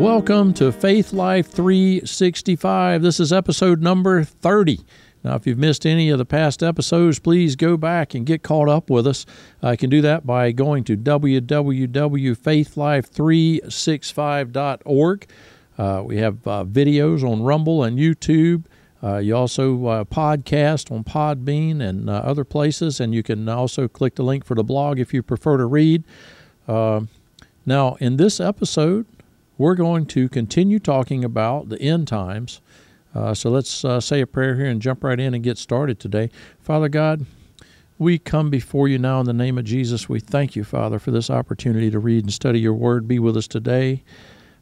Welcome to Faith Life 365. This is episode number 30. Now, if you've missed any of the past episodes, please go back and get caught up with us. You can do that by going to www.faithlife365.org. Uh, we have uh, videos on Rumble and YouTube. Uh, you also uh, podcast on Podbean and uh, other places, and you can also click the link for the blog if you prefer to read. Uh, now, in this episode, we're going to continue talking about the end times. Uh, so let's uh, say a prayer here and jump right in and get started today. Father God, we come before you now in the name of Jesus. We thank you, Father, for this opportunity to read and study your word. Be with us today.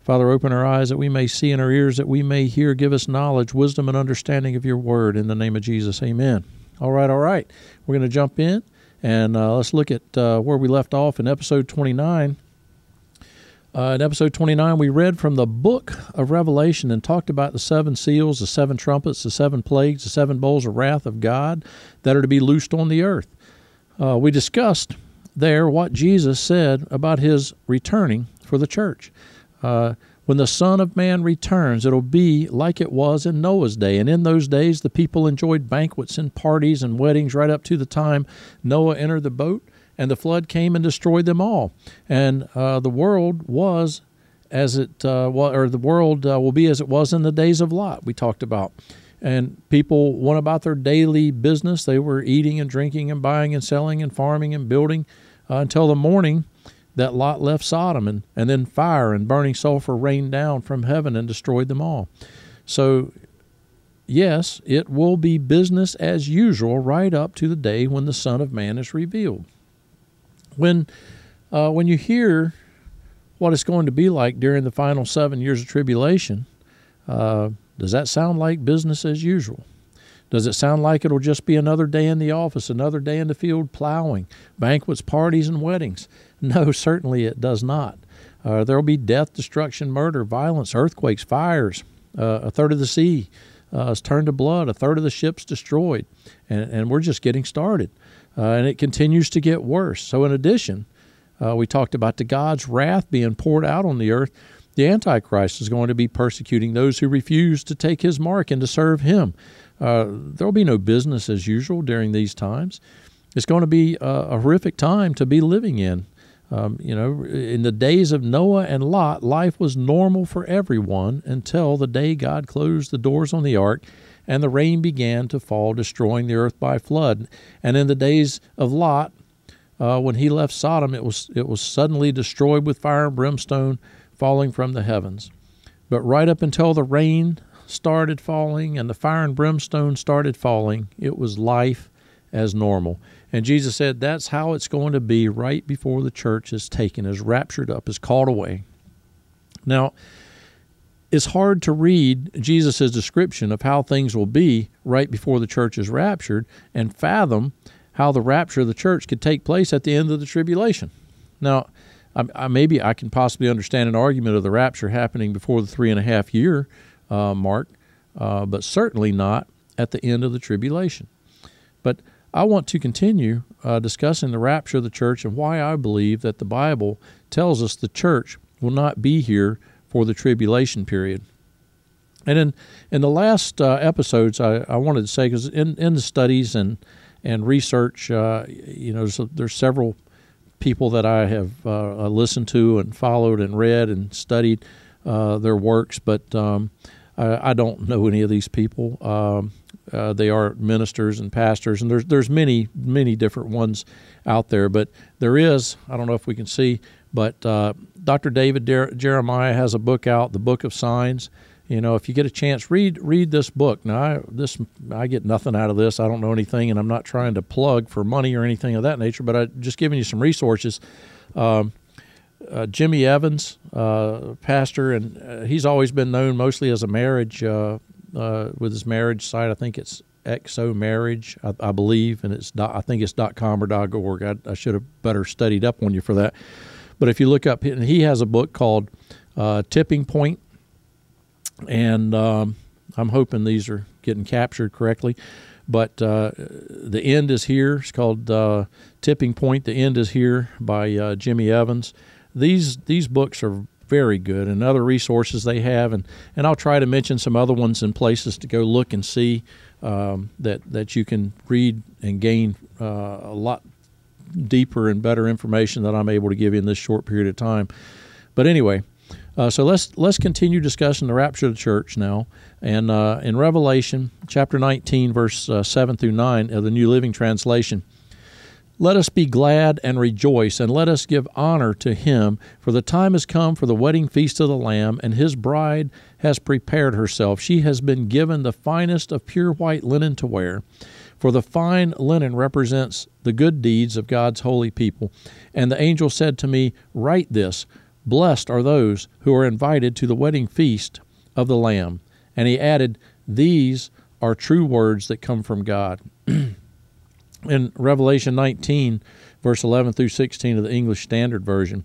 Father, open our eyes that we may see and our ears that we may hear. Give us knowledge, wisdom, and understanding of your word in the name of Jesus. Amen. All right, all right. We're going to jump in and uh, let's look at uh, where we left off in episode 29. Uh, in episode 29, we read from the book of Revelation and talked about the seven seals, the seven trumpets, the seven plagues, the seven bowls of wrath of God that are to be loosed on the earth. Uh, we discussed there what Jesus said about his returning for the church. Uh, when the Son of Man returns, it'll be like it was in Noah's day. And in those days, the people enjoyed banquets and parties and weddings right up to the time Noah entered the boat, and the flood came and destroyed them all. And uh, the world was as it uh, or the world uh, will be as it was in the days of Lot. We talked about. And people went about their daily business. They were eating and drinking and buying and selling and farming and building uh, until the morning that Lot left Sodom, and, and then fire and burning sulfur rained down from heaven and destroyed them all. So, yes, it will be business as usual right up to the day when the Son of Man is revealed. When, uh, when you hear what it's going to be like during the final seven years of tribulation, uh, does that sound like business as usual? Does it sound like it'll just be another day in the office, another day in the field plowing, banquets, parties, and weddings? No, certainly it does not. Uh, there will be death, destruction, murder, violence, earthquakes, fires. Uh, a third of the sea uh, is turned to blood. A third of the ships destroyed, and, and we're just getting started. Uh, and it continues to get worse. So, in addition, uh, we talked about the God's wrath being poured out on the earth. The Antichrist is going to be persecuting those who refuse to take his mark and to serve him. Uh, there will be no business as usual during these times. It's going to be a, a horrific time to be living in. Um, you know, in the days of Noah and Lot, life was normal for everyone until the day God closed the doors on the ark and the rain began to fall, destroying the earth by flood. And in the days of Lot, uh, when he left Sodom, it was it was suddenly destroyed with fire and brimstone falling from the heavens. But right up until the rain started falling and the fire and brimstone started falling, it was life as normal. And Jesus said that's how it's going to be right before the church is taken, is raptured up, is called away. Now, it's hard to read Jesus' description of how things will be right before the church is raptured and fathom how the rapture of the church could take place at the end of the tribulation. Now, I, I, maybe I can possibly understand an argument of the rapture happening before the three and a half year uh, mark, uh, but certainly not at the end of the tribulation. But I want to continue uh, discussing the rapture of the church and why I believe that the Bible tells us the church will not be here for the tribulation period. And in, in the last uh, episodes, I, I wanted to say, because in, in the studies and, and research, uh, you know, there's, several people that I have uh, listened to and followed and read and studied uh, their works, but um, I, I, don't know any of these people. Um, uh, they are ministers and pastors, and there's there's many many different ones out there. But there is I don't know if we can see, but uh, Dr. David Jeremiah has a book out, the Book of Signs. You know, if you get a chance, read read this book. Now, I, this I get nothing out of this. I don't know anything, and I'm not trying to plug for money or anything of that nature. But I'm just giving you some resources. Um, uh, Jimmy Evans, uh, pastor, and uh, he's always been known mostly as a marriage uh, uh, with his marriage site. I think it's XO Marriage, I, I believe, and it's I think it's dot .com or dot .org. I, I, should have better studied up on you for that. But if you look up, he has a book called uh, Tipping Point, and um, I'm hoping these are getting captured correctly. But uh, the end is here. It's called uh, Tipping Point. The end is here by uh, Jimmy Evans. These these books are very good, and other resources they have, and, and I'll try to mention some other ones and places to go look and see um, that that you can read and gain uh, a lot deeper and better information that I'm able to give you in this short period of time. But anyway, uh, so let's let's continue discussing the rapture of the church now. And uh, in Revelation chapter 19, verse uh, 7 through 9 of the New Living Translation, let us be glad and rejoice, and let us give honor to him, for the time has come for the wedding feast of the Lamb, and his bride has prepared herself. She has been given the finest of pure white linen to wear. For the fine linen represents the good deeds of God's holy people. And the angel said to me, Write this Blessed are those who are invited to the wedding feast of the Lamb. And he added, These are true words that come from God. in Revelation 19, verse 11 through 16 of the English Standard Version.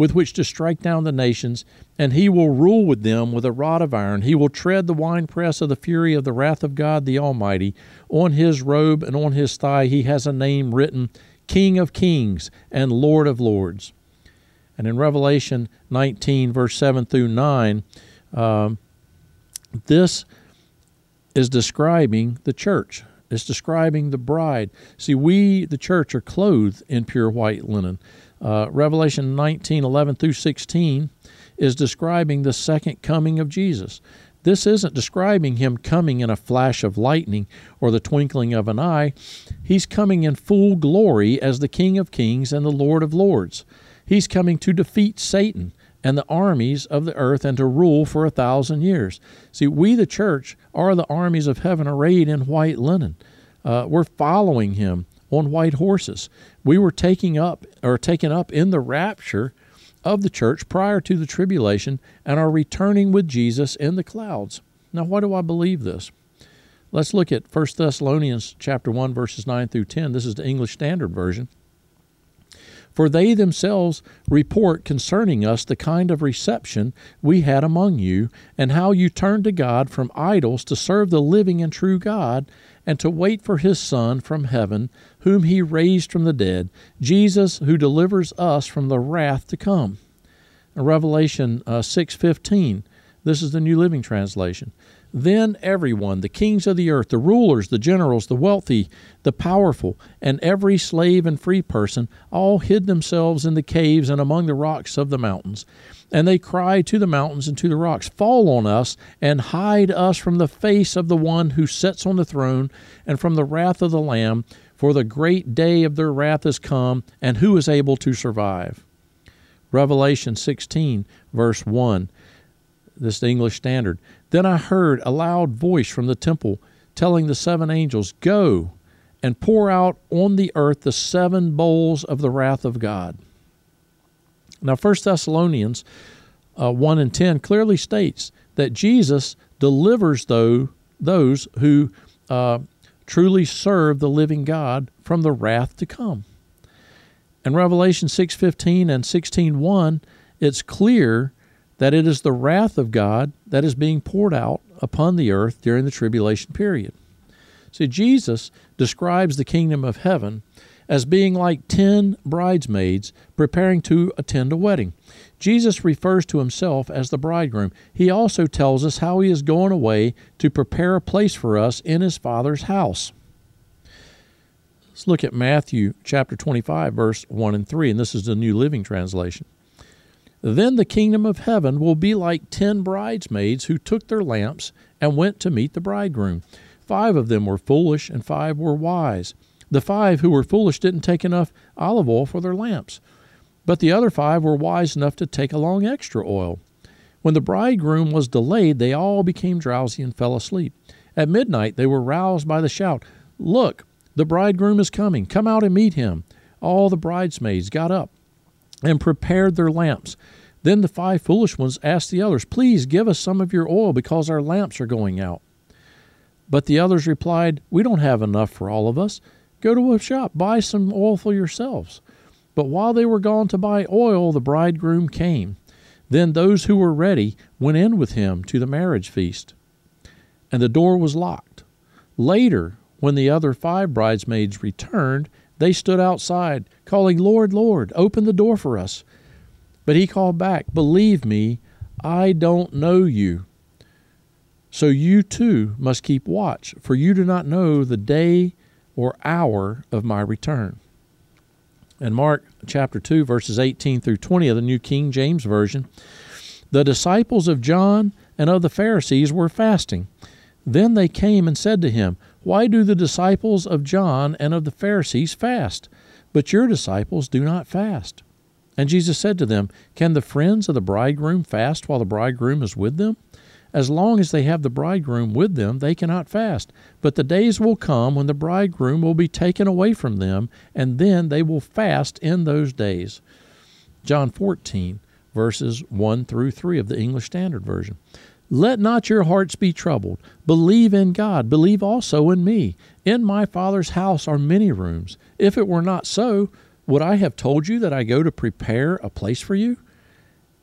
with which to strike down the nations, and he will rule with them with a rod of iron. He will tread the winepress of the fury of the wrath of God the Almighty. On his robe and on his thigh he has a name written King of Kings and Lord of Lords. And in Revelation 19, verse 7 through 9, um, this is describing the church. It's describing the bride. See, we, the church, are clothed in pure white linen. Uh, Revelation 19 11 through 16 is describing the second coming of Jesus. This isn't describing him coming in a flash of lightning or the twinkling of an eye. He's coming in full glory as the King of Kings and the Lord of Lords. He's coming to defeat Satan and the armies of the earth and to rule for a thousand years. See, we, the church, are the armies of heaven arrayed in white linen. Uh, we're following him on white horses. We were taking up or taken up in the rapture of the church prior to the tribulation and are returning with Jesus in the clouds. Now, why do I believe this? Let's look at 1 Thessalonians chapter 1 verses 9 through 10. This is the English Standard Version. For they themselves report concerning us the kind of reception we had among you, and how you turned to God from idols to serve the living and true God, and to wait for his Son from heaven, whom he raised from the dead, Jesus, who delivers us from the wrath to come. Revelation uh, 6:15, this is the New Living Translation. Then everyone, the kings of the earth, the rulers, the generals, the wealthy, the powerful, and every slave and free person, all hid themselves in the caves and among the rocks of the mountains. And they cried to the mountains and to the rocks, Fall on us, and hide us from the face of the one who sits on the throne, and from the wrath of the Lamb, for the great day of their wrath is come, and who is able to survive? Revelation 16, verse 1. This is the English Standard. Then I heard a loud voice from the temple telling the seven angels, Go and pour out on the earth the seven bowls of the wrath of God. Now, 1 Thessalonians uh, 1 and 10 clearly states that Jesus delivers those, those who uh, truly serve the living God from the wrath to come. In Revelation 6:15 and 16:1, it's clear that it is the wrath of God that is being poured out upon the earth during the tribulation period. See, Jesus describes the kingdom of heaven as being like ten bridesmaids preparing to attend a wedding. Jesus refers to himself as the bridegroom. He also tells us how he is going away to prepare a place for us in his Father's house. Let's look at Matthew chapter 25, verse 1 and 3, and this is the New Living Translation. Then the kingdom of heaven will be like ten bridesmaids who took their lamps and went to meet the bridegroom. Five of them were foolish, and five were wise. The five who were foolish didn't take enough olive oil for their lamps, but the other five were wise enough to take along extra oil. When the bridegroom was delayed, they all became drowsy and fell asleep. At midnight, they were roused by the shout, Look, the bridegroom is coming. Come out and meet him. All the bridesmaids got up and prepared their lamps. Then the five foolish ones asked the others, Please give us some of your oil because our lamps are going out. But the others replied, We don't have enough for all of us. Go to a shop, buy some oil for yourselves. But while they were gone to buy oil, the bridegroom came. Then those who were ready went in with him to the marriage feast, and the door was locked. Later, when the other five bridesmaids returned, they stood outside, calling, Lord, Lord, open the door for us. But he called back, Believe me, I don't know you. So you too must keep watch, for you do not know the day or hour of my return. And Mark chapter 2, verses 18 through 20 of the New King James Version, the disciples of John and of the Pharisees were fasting. Then they came and said to him, Why do the disciples of John and of the Pharisees fast, but your disciples do not fast? And Jesus said to them, Can the friends of the bridegroom fast while the bridegroom is with them? As long as they have the bridegroom with them, they cannot fast. But the days will come when the bridegroom will be taken away from them, and then they will fast in those days. John 14, verses 1 through 3 of the English Standard Version. Let not your hearts be troubled. Believe in God. Believe also in me. In my Father's house are many rooms. If it were not so, would I have told you that I go to prepare a place for you?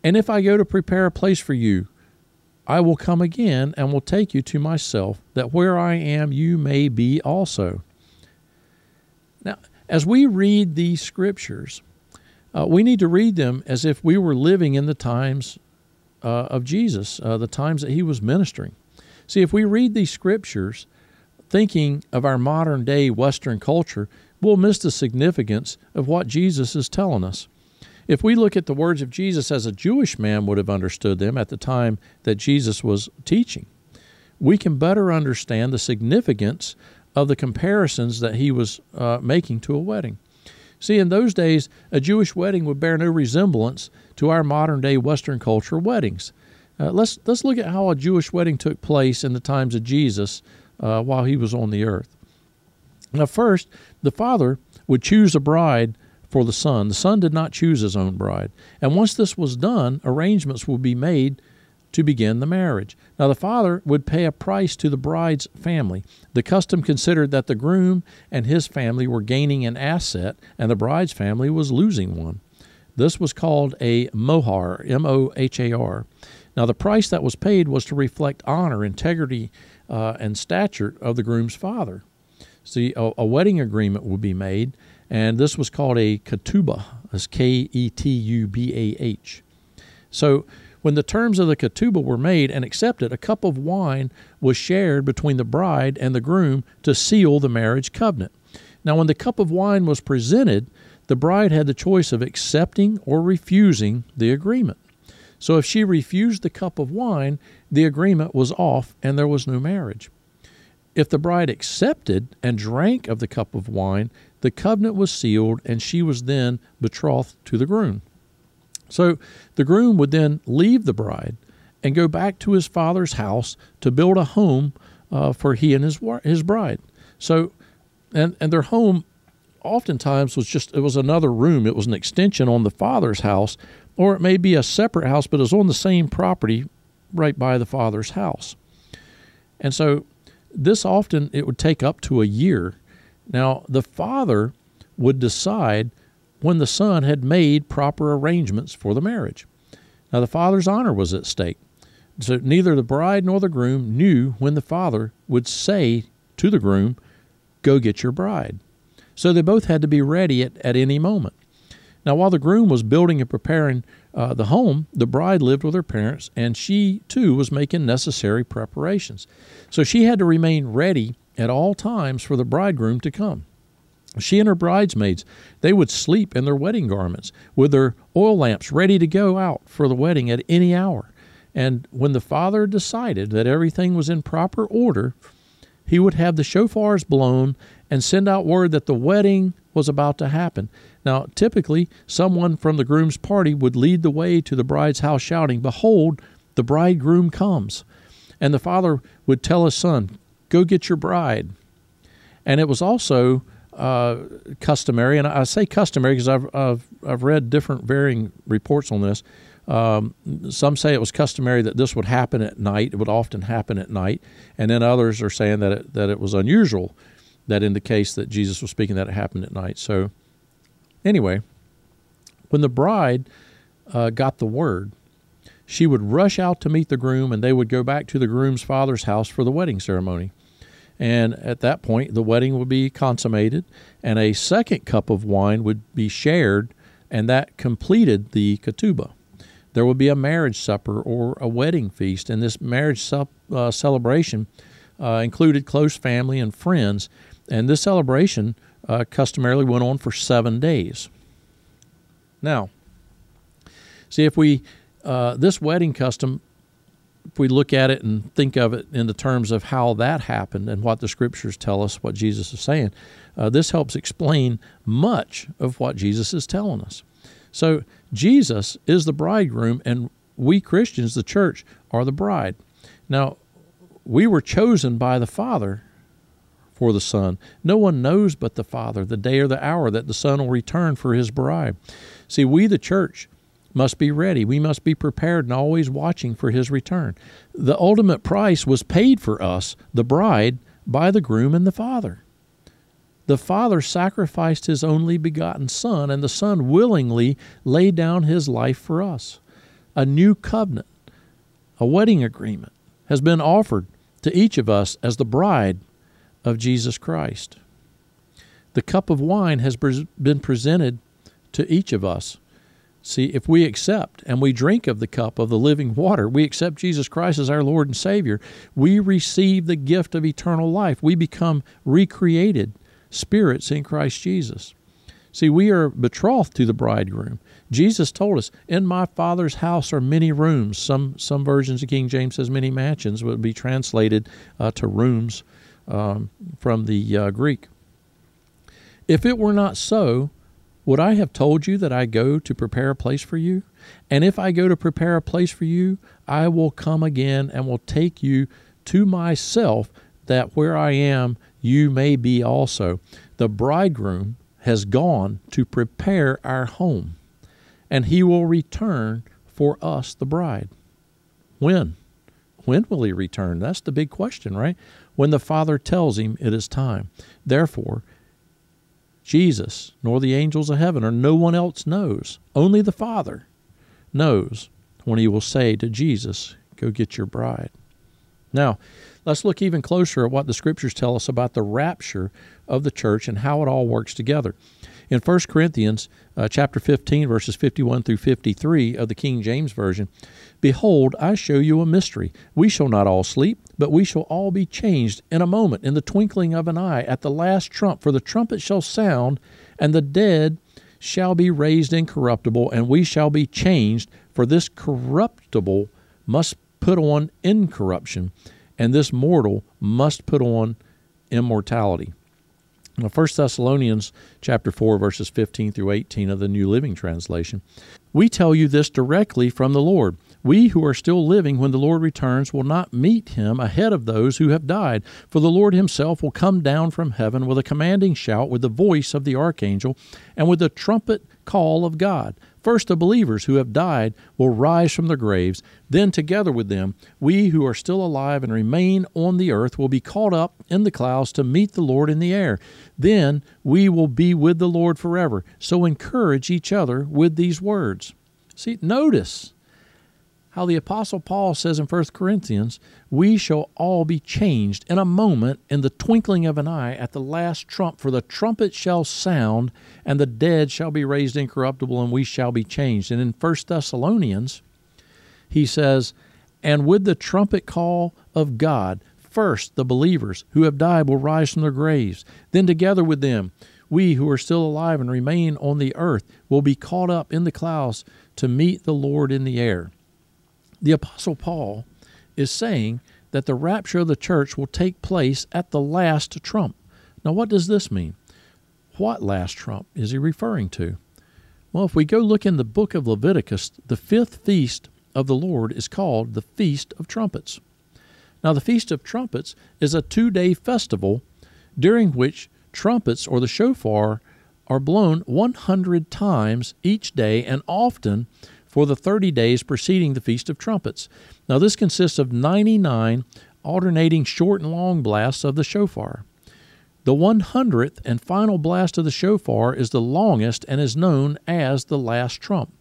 And if I go to prepare a place for you, I will come again and will take you to myself, that where I am you may be also. Now, as we read these scriptures, uh, we need to read them as if we were living in the times of Jesus, uh, the times that he was ministering. See, if we read these scriptures thinking of our modern day Western culture, we'll miss the significance of what Jesus is telling us. If we look at the words of Jesus as a Jewish man would have understood them at the time that Jesus was teaching, we can better understand the significance of the comparisons that he was uh, making to a wedding. See, in those days, a Jewish wedding would bear no resemblance to our modern day Western culture weddings. Uh, let's let's look at how a Jewish wedding took place in the times of Jesus uh, while he was on the earth. Now, first, the father would choose a bride for the son. The son did not choose his own bride. And once this was done, arrangements would be made to begin the marriage. Now, the father would pay a price to the bride's family. The custom considered that the groom and his family were gaining an asset, and the bride's family was losing one. This was called a mohar, M O H A R. Now, the price that was paid was to reflect honor, integrity, uh, and stature of the groom's father. See, a, a, wedding agreement would be made, and this was called a ketubah. That's K E T U B A H. So, when the terms of the ketubah were made and accepted, a cup of wine was shared between the bride and the groom to seal the marriage covenant. Now, when the cup of wine was presented, the bride had the choice of accepting or refusing the agreement. So, if she refused the cup of wine, the agreement was off and there was no marriage. If the bride accepted and drank of the cup of wine, the covenant was sealed and she was then betrothed to the groom. So the groom would then leave the bride and go back to his father's house to build a home uh, for he and his his bride. So, and and their home oftentimes was just it was another room. It was an extension on the father's house, or it may be a separate house, but it's on the same property right by the father's house. And so this often it would take up to a year. Now, the father would decide when the son had made proper arrangements for the marriage. Now, the father's honor was at stake. So neither the bride nor the groom knew when the father would say to the groom, Go get your bride. So they both had to be ready at, at any moment. Now, while the groom was building and preparing uh, the home, the bride lived with her parents, and she too was making necessary preparations. So she had to remain ready at all times for the bridegroom to come. She and her bridesmaids, they would sleep in their wedding garments with their oil lamps ready to go out for the wedding at any hour. And when the father decided that everything was in proper order, he would have the shofars blown and send out word that the wedding was about to happen. Now, typically, someone from the groom's party would lead the way to the bride's house shouting, Behold, the bridegroom comes. And the father would tell his son, Go get your bride. And it was also uh, customary, and I say customary because I've, I've, I've read different varying reports on this. Um, some say it was customary that this would happen at night. It would often happen at night, and then others are saying that it, that it was unusual that in the case that Jesus was speaking that it happened at night. So, anyway, when the bride uh, got the word, she would rush out to meet the groom, and they would go back to the groom's father's house for the wedding ceremony. And at that point, the wedding would be consummated, and a second cup of wine would be shared, and that completed the ketubah. There would be a marriage supper or a wedding feast, and this marriage sup, uh, celebration uh, included close family and friends, and this celebration uh, customarily went on for seven days. Now, see if we uh, this wedding custom if we look at it and think of it in the terms of how that happened and what the scriptures tell us, what Jesus is saying, uh, this helps explain much of what Jesus is telling us. So, Jesus is the bridegroom, and we Christians, the church, are the bride. Now, we were chosen by the Father for the Son. No one knows but the Father the day or the hour that the Son will return for his bride. See, we, the church, must be ready. We must be prepared and always watching for his return. The ultimate price was paid for us, the bride, by the groom and the father. The father sacrificed his only begotten son, and the son willingly laid down his life for us. A new covenant, a wedding agreement, has been offered to each of us as the bride of Jesus Christ. The cup of wine has been presented to each of us See, if we accept and we drink of the cup of the living water, we accept Jesus Christ as our Lord and Savior, we receive the gift of eternal life. We become recreated spirits in Christ Jesus. See, we are betrothed to the bridegroom. Jesus told us, "In my Father's house are many rooms." Some some versions of King James says many mansions, would be translated uh, to rooms um, from the uh, Greek. If it were not so, would I have told you that I go to prepare a place for you? And if I go to prepare a place for you, I will come again and will take you to myself, that where I am, you may be also. The bridegroom has gone to prepare our home, and he will return for us, the bride. When? When will he return? That's the big question, right? When the Father tells him it is time. Therefore, Jesus, nor the angels of heaven, or no one else knows. Only the Father knows when he will say to Jesus, Go get your bride. Now, let's look even closer at what the scriptures tell us about the rapture of the church and how it all works together. In 1 Corinthians uh, chapter 15 verses 51 through 53 of the King James version, behold, I show you a mystery. We shall not all sleep, but we shall all be changed in a moment, in the twinkling of an eye, at the last trump, for the trumpet shall sound, and the dead shall be raised incorruptible, and we shall be changed, for this corruptible must put on incorruption, and this mortal must put on immortality. Now, 1 Thessalonians chapter 4 verses 15 through 18 of the New Living Translation. We tell you this directly from the Lord. We who are still living when the Lord returns will not meet him ahead of those who have died, for the Lord himself will come down from heaven with a commanding shout, with the voice of the archangel, and with the trumpet call of God. First, the believers who have died will rise from their graves. Then, together with them, we who are still alive and remain on the earth will be caught up in the clouds to meet the Lord in the air. Then we will be with the Lord forever. So encourage each other with these words. See, notice how the Apostle Paul says in 1 Corinthians, We shall all be changed in a moment, in the twinkling of an eye, at the last trump. For the trumpet shall sound, and the dead shall be raised incorruptible, and we shall be changed. And in 1 Thessalonians, he says, And with the trumpet call of God, first the believers who have died will rise from their graves. Then together with them, we who are still alive and remain on the earth will be caught up in the clouds to meet the Lord in the air the Apostle Paul is saying that the rapture of the church will take place at the last trump. Now, what does this mean? What last trump is he referring to? Well, if we go look in the book of Leviticus, the fifth feast of the Lord is called the Feast of Trumpets. Now, the Feast of Trumpets is a two day festival during which trumpets or the shofar are blown 100 times each day and often for the 30 days preceding the Feast of Trumpets. Now, this consists of 99 alternating short and long blasts of the shofar. The 100th and final blast of the shofar is the longest and is known as the last trump.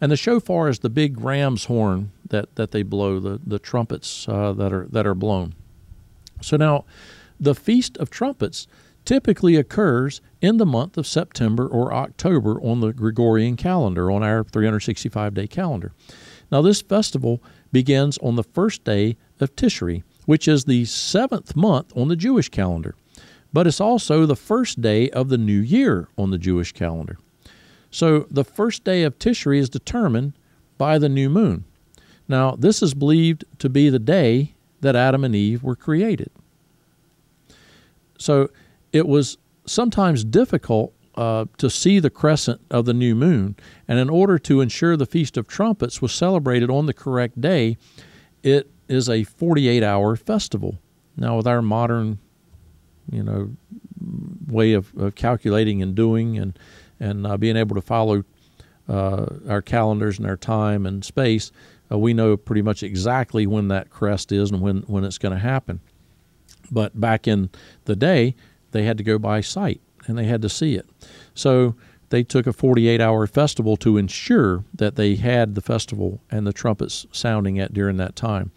And the shofar is the big ram's horn that, that they blow, the, the trumpets uh, that, are, that are blown. So now, the Feast of Trumpets typically occurs in the month of September or October on the Gregorian calendar, on our 365 day calendar. Now, this festival begins on the first day of Tishri, which is the seventh month on the Jewish calendar, but it's also the first day of the new year on the Jewish calendar. So, the first day of Tishri is determined by the new moon. Now, this is believed to be the day that Adam and Eve were created. So, it was sometimes difficult uh, to see the crescent of the new moon. And in order to ensure the Feast of Trumpets was celebrated on the correct day, it is a 48 hour festival. Now, with our modern, you know, way of, of calculating and doing and, and uh, being able to follow uh, our calendars and our time and space, uh, we know pretty much exactly when that crest is and when, when it's going to happen. But back in the day, they had to go by sight and they had to see it. So they took a 48 hour festival to ensure that they had the festival and the trumpets sounding at during that time.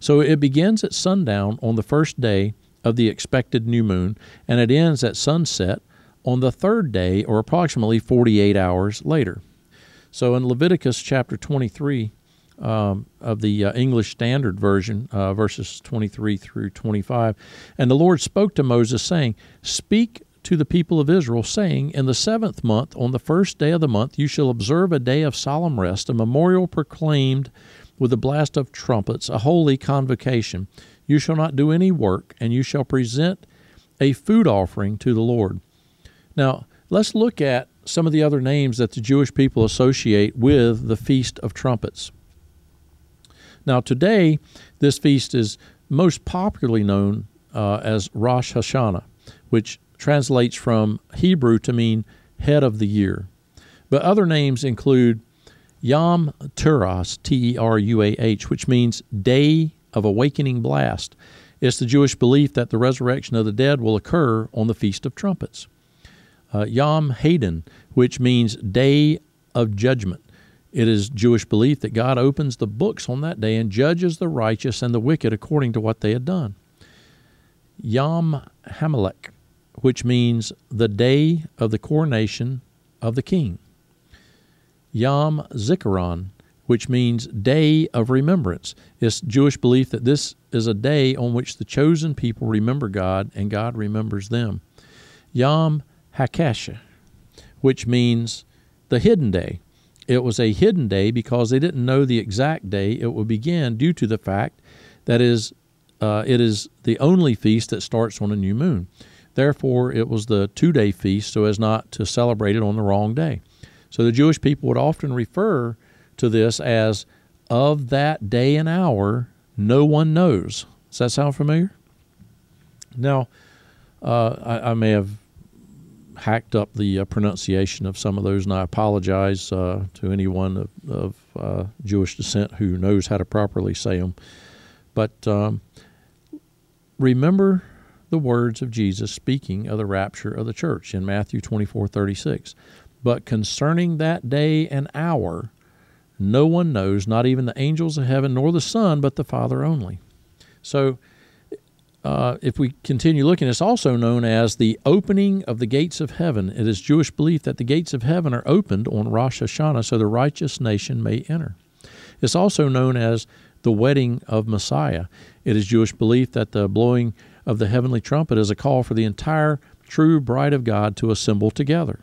So it begins at sundown on the first day of the expected new moon and it ends at sunset on the third day or approximately 48 hours later. So in Leviticus chapter 23, um, of the uh, English Standard Version, uh, verses 23 through 25. And the Lord spoke to Moses, saying, Speak to the people of Israel, saying, In the seventh month, on the first day of the month, you shall observe a day of solemn rest, a memorial proclaimed with a blast of trumpets, a holy convocation. You shall not do any work, and you shall present a food offering to the Lord. Now, let's look at some of the other names that the Jewish people associate with the Feast of Trumpets. Now, today, this feast is most popularly known uh, as Rosh Hashanah, which translates from Hebrew to mean head of the year. But other names include Yom Teruah, T E R U A H, which means day of awakening blast. It's the Jewish belief that the resurrection of the dead will occur on the Feast of Trumpets. Uh, Yom Hadin, which means day of judgment. It is Jewish belief that God opens the books on that day and judges the righteous and the wicked according to what they had done. Yom Hamelech, which means the day of the coronation of the king. Yom Zikaron, which means day of remembrance. It's Jewish belief that this is a day on which the chosen people remember God and God remembers them. Yom Hakesha, which means the hidden day. It was a hidden day because they didn't know the exact day it would begin due to the fact that is uh, it is the only feast that starts on a new moon. Therefore, it was the two day feast so as not to celebrate it on the wrong day. So the Jewish people would often refer to this as of that day and hour, no one knows. Does that sound familiar? Now, uh, I, I, may have hacked up the uh, pronunciation of some of those, and I apologize uh, to anyone of, of uh, Jewish descent who knows how to properly say them. But um, remember the words of Jesus speaking of the rapture of the church in Matthew 24 36. But concerning that day and hour, no one knows, not even the angels of heaven, nor the Son, but the Father only. So, uh, if we continue looking, it's also known as the opening of the gates of heaven. It is Jewish belief that the gates of heaven are opened on Rosh Hashanah so the righteous nation may enter. It's also known as the wedding of Messiah. It is Jewish belief that the blowing of the heavenly trumpet is a call for the entire true bride of God to assemble together.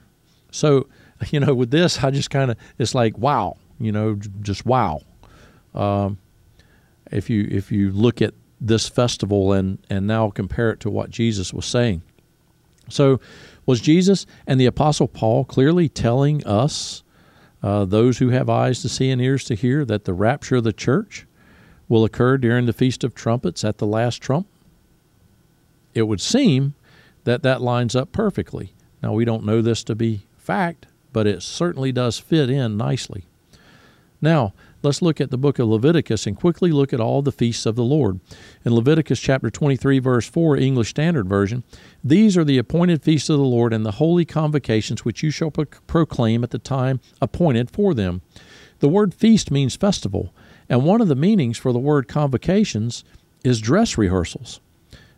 So, you know, with this, I just kind of, it's like, wow, you know, just wow. Um, if you if you look at this festival and, and now compare it to what Jesus was saying. So, was Jesus and the Apostle Paul clearly telling us, uh, those who have eyes to see and ears to hear, that the rapture of the church will occur during the Feast of Trumpets at the last trump? It would seem that that lines up perfectly. Now, we don't know this to be fact, but it certainly does fit in nicely. Now, let's look at the book of Leviticus and quickly look at all the feasts of the Lord. In Leviticus chapter 23, verse 4, English Standard Version, these are the appointed feasts of the Lord and the holy convocations which you shall pro- proclaim at the time appointed for them. The word feast means festival, and one of the meanings for the word convocations is dress rehearsals.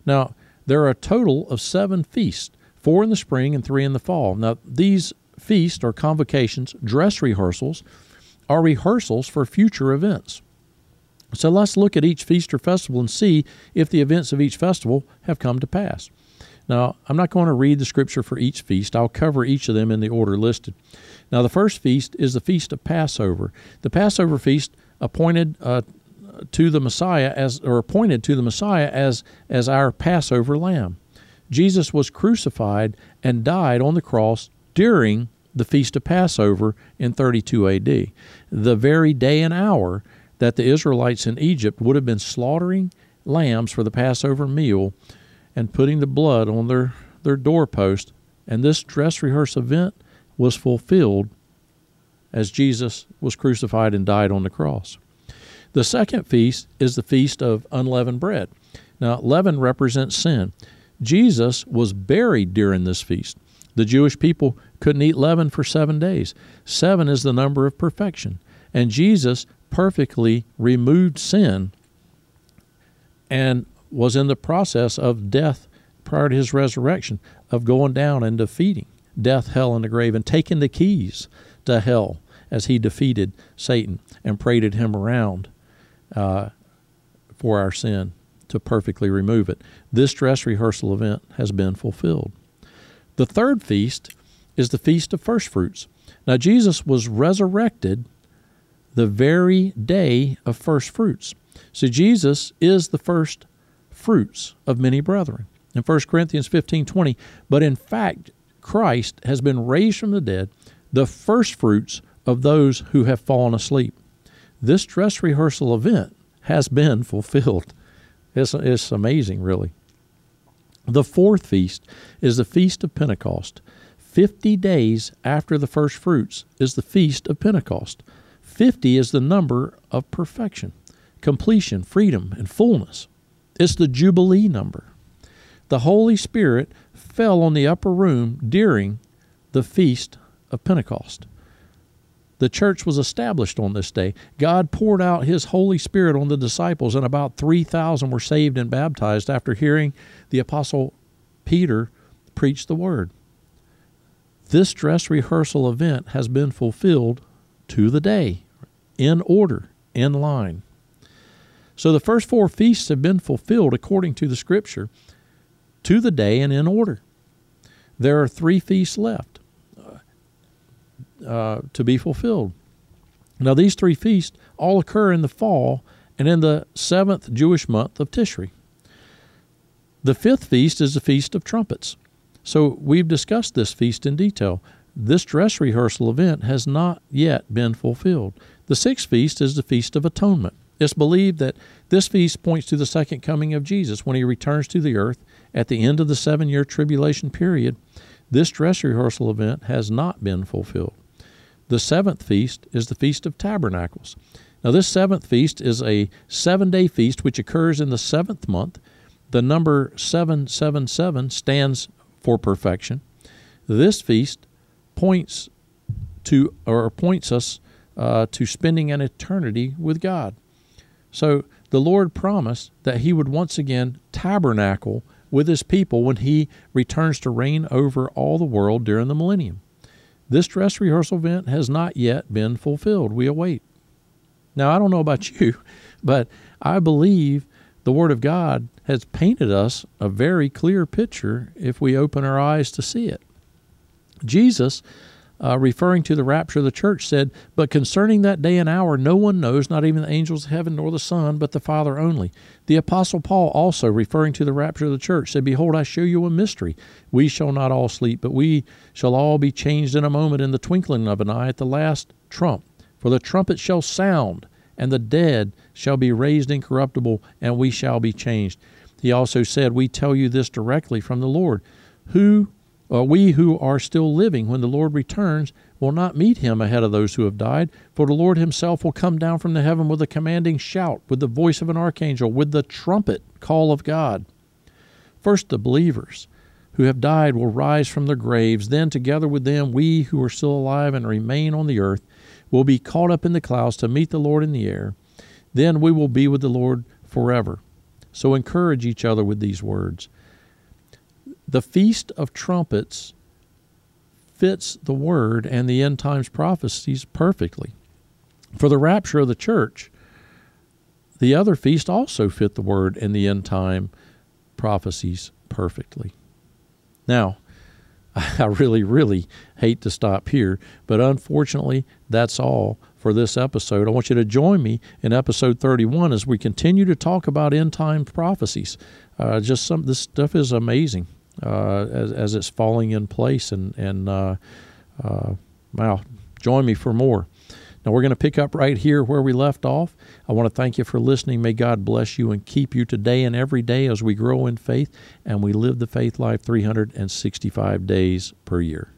Now, there are a total of seven feasts, four in the spring and three in the fall. Now, these feasts or convocations, dress rehearsals, are rehearsals for future events. So let's look at each feast or festival and see if the events of each festival have come to pass. Now, I'm not going to read the scripture for each feast. I'll cover each of them in the order listed. Now, the first feast is the Feast of Passover. The Passover feast appointed uh, to the Messiah as or appointed to the Messiah as as our Passover lamb. Jesus was crucified and died on the cross during the Feast of Passover in 32 AD, the very day and hour that the Israelites in Egypt would have been slaughtering lambs for the Passover meal and putting the blood on their, their doorpost. And this dress rehearse event was fulfilled as Jesus was crucified and died on the cross. The second feast is the Feast of Unleavened Bread. Now, leaven represents sin. Jesus was buried during this feast. The Jewish people couldn't eat leaven for seven days. Seven is the number of perfection. And Jesus perfectly removed sin and was in the process of death prior to his resurrection, of going down and defeating death, hell, and the grave, and taking the keys to hell as he defeated Satan and paraded him around uh, for our sin to perfectly remove it. This dress rehearsal event has been fulfilled. The third feast is the Feast of First Fruits. Now, Jesus was resurrected the very day of first fruits. So, Jesus is the first fruits of many brethren. In 1 Corinthians 15 20, but in fact, Christ has been raised from the dead, the first fruits of those who have fallen asleep. This dress rehearsal event has been fulfilled. It's, it's amazing, really. The fourth feast is the Feast of Pentecost. Fifty days after the first fruits is the Feast of Pentecost. Fifty is the number of perfection, completion, freedom, and fullness. It's the Jubilee number. The Holy Spirit fell on the upper room during the Feast of Pentecost. The church was established on this day. God poured out His Holy Spirit on the disciples, and about 3,000 were saved and baptized after hearing the Apostle Peter preach the Word. This dress rehearsal event has been fulfilled to the day, in order, in line. So the first four feasts have been fulfilled according to the Scripture, to the day and in order. There are three feasts left uh, to be fulfilled. Now, these three feasts all occur in the fall and in the seventh Jewish month of Tishri. The fifth feast is the Feast of Trumpets. So, we've discussed this feast in detail. This dress rehearsal event has not yet been fulfilled. The sixth feast is the Feast of Atonement. It's believed that this feast points to the second coming of Jesus when he returns to the earth at the end of the seven year tribulation period. This dress rehearsal event has not been fulfilled. The seventh feast is the Feast of Tabernacles. Now, this seventh feast is a seven day feast which occurs in the seventh month. The number 777 stands for perfection. This feast points to or points us uh, to spending an eternity with God. So the Lord promised that He would once again tabernacle with His people when He returns to reign over all the world during the millennium. This dress rehearsal event has not yet been fulfilled. We await. Now, I don't know about you, but I believe the Word of God has painted us a very clear picture if we open our eyes to see it. Jesus uh, referring to the rapture of the church, said, But concerning that day and hour, no one knows, not even the angels of heaven nor the Son, but the Father only. The Apostle Paul also, referring to the rapture of the church, said, Behold, I show you a mystery. We shall not all sleep, but we shall all be changed in a moment, in the twinkling of an eye, at the last trump. For the trumpet shall sound, and the dead shall be raised incorruptible, and we shall be changed. He also said, We tell you this directly from the Lord. Who Uh, we who are still living when the Lord returns will not meet him ahead of those who have died, for the Lord himself will come down from the heaven with a commanding shout, with the voice of an archangel, with the trumpet call of God. First, the believers who have died will rise from their graves. Then, together with them, we who are still alive and remain on the earth will be caught up in the clouds to meet the Lord in the air. Then we will be with the Lord forever. So encourage each other with these words. The Feast of Trumpets fits the word and the end times prophecies perfectly. For the rapture of the church, the other feast also fit the word and the end time prophecies perfectly. Now, I really, really hate to stop here, but unfortunately, that's all for this episode. I want you to join me in episode 31 as we continue to talk about end time prophecies. Uh, just some this stuff is amazing uh, as, as it's falling in place, and and uh, uh wow, join me for more. Now, we're going to pick up right here where we left off. I want to thank you for listening. May God bless you and keep you today and every day as we grow in faith and we live the faith life 365 days per year.